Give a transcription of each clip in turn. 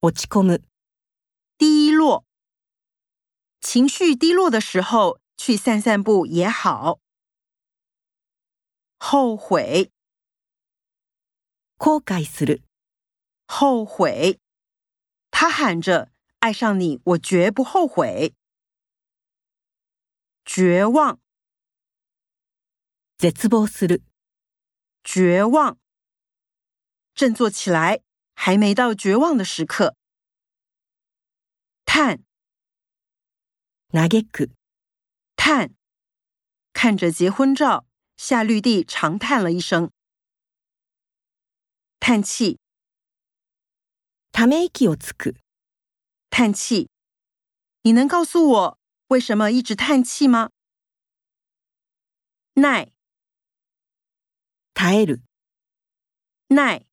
落ち込む、低落。情绪低落的时候，去散散步也好。后悔，後悔する、后悔。他喊着：“爱上你，我绝不后悔。”绝望，絶望する、绝望。振作起来， 还没到绝望的时刻。叹，嘆く、叹。看着结婚照，夏绿蒂长叹了一声。叹气，ため息をつく、叹气。你能告诉我为什么一直叹气吗？耐，耐える、耐。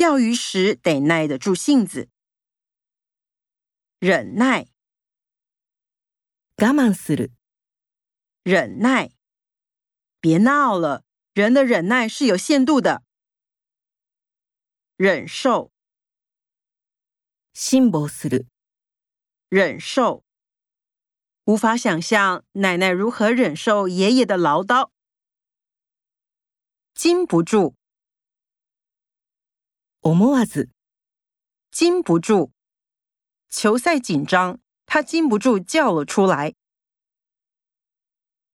钓鱼时得耐得住性子。忍耐，我慢する、忍耐。别闹了，人的忍耐是有限度的。忍受，辛抱する、忍受。无法想象奶奶如何忍受爷爷的唠叨。禁不住， 思莫ず。禁不住，球赛紧张，他禁不住叫了出来。